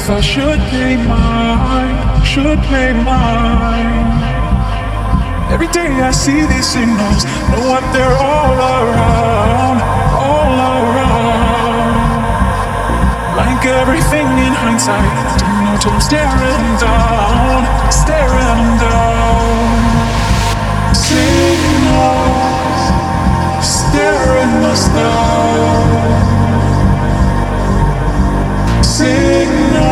if I should pay mine, should pay mine. Every day I see these signals, know what they're all around, all around. Like everything in hindsight, don't know till I'm staring down, staring down. Signals, staring us down. Signals,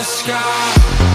The sky.